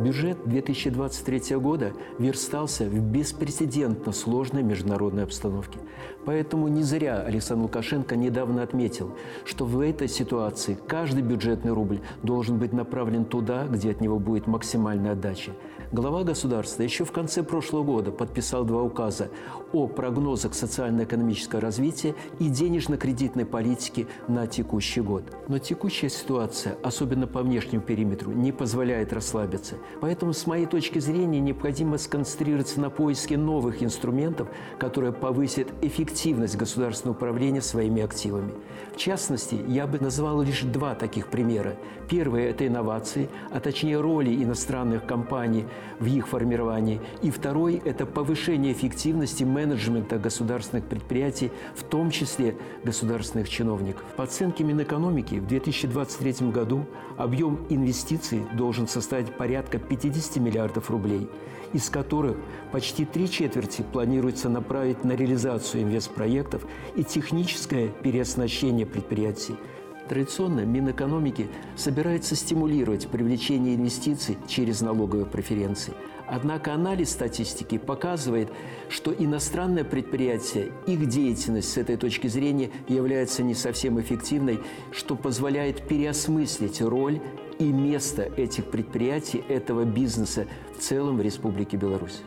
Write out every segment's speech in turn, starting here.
Бюджет 2023 года верстался в беспрецедентно сложной международной обстановке. Поэтому не зря Александр Лукашенко недавно отметил, что в этой ситуации каждый бюджетный рубль должен быть направлен туда, где от него будет максимальная отдача. Глава государства еще в конце прошлого года подписал два указа о прогнозах социально-экономического развития и денежно-кредитной политики на текущий год. Но текущая ситуация, особенно по внешнему периметру, не позволяет расслабиться. Поэтому, с моей точки зрения, необходимо сконцентрироваться на поиске новых инструментов, которые повысят эффективность государственного управления своими активами. В частности, я бы назвал лишь два таких примера. Первый – это инновации, а точнее роли иностранных компаний – в их формировании. И второй – это повышение эффективности менеджмента государственных предприятий, в том числе государственных чиновников. По оценке Минэкономики в 2023 году объем инвестиций должен составить порядка 50 миллиардов рублей, из которых почти три четверти планируется направить на реализацию инвестпроектов и техническое переоснащение предприятий – Традиционно Минэкономики собирается стимулировать привлечение инвестиций через налоговые преференции. Однако анализ статистики показывает, что иностранные предприятия, их деятельность с этой точки зрения является не совсем эффективной, что позволяет переосмыслить роль и место этих предприятий, этого бизнеса в целом в Республике Беларусь.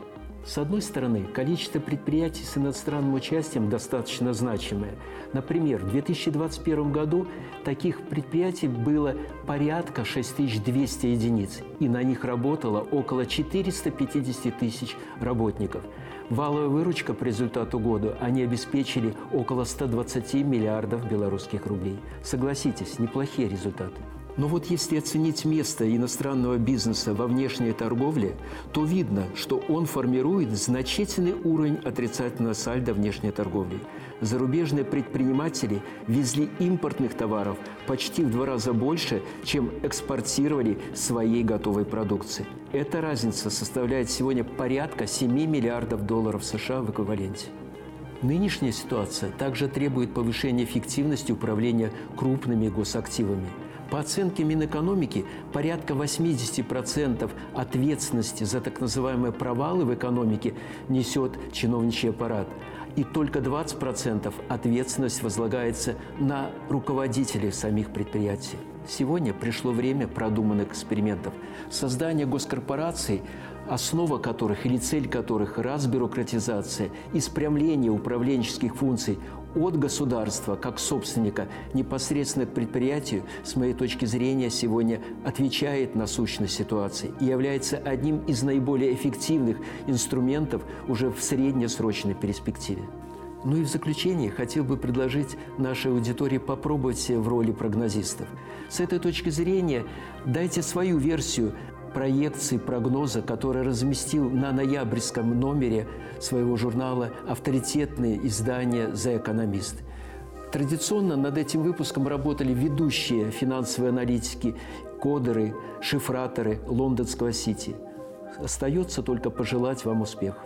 С одной стороны, количество предприятий с иностранным участием достаточно значимое. Например, в 2021 году таких предприятий было порядка 6200 единиц, и на них работало около 450 тысяч работников. Валовая выручка по результату года они обеспечили около 120 миллиардов белорусских рублей. Согласитесь, неплохие результаты. Но вот если оценить место иностранного бизнеса во внешней торговле, то видно, что он формирует значительный уровень отрицательного сальда внешней торговли. Зарубежные предприниматели везли импортных товаров почти в два раза больше, чем экспортировали своей готовой продукции. Эта разница составляет сегодня порядка 7 миллиардов долларов США в эквиваленте. Нынешняя ситуация также требует повышения эффективности управления крупными госактивами – по оценке Минэкономики, порядка 80% ответственности за так называемые провалы в экономике несет чиновничий аппарат. И только 20% ответственность возлагается на руководителей самих предприятий. Сегодня пришло время продуманных экспериментов. Создание госкорпораций основа которых или цель которых – разбюрократизация и спрямление управленческих функций от государства как собственника непосредственно к предприятию, с моей точки зрения, сегодня отвечает на сущность ситуации и является одним из наиболее эффективных инструментов уже в среднесрочной перспективе. Ну и в заключение хотел бы предложить нашей аудитории попробовать себя в роли прогнозистов. С этой точки зрения дайте свою версию проекции прогноза, который разместил на ноябрьском номере своего журнала авторитетные издания «За экономист». Традиционно над этим выпуском работали ведущие финансовые аналитики, кодеры, шифраторы лондонского Сити. Остается только пожелать вам успехов.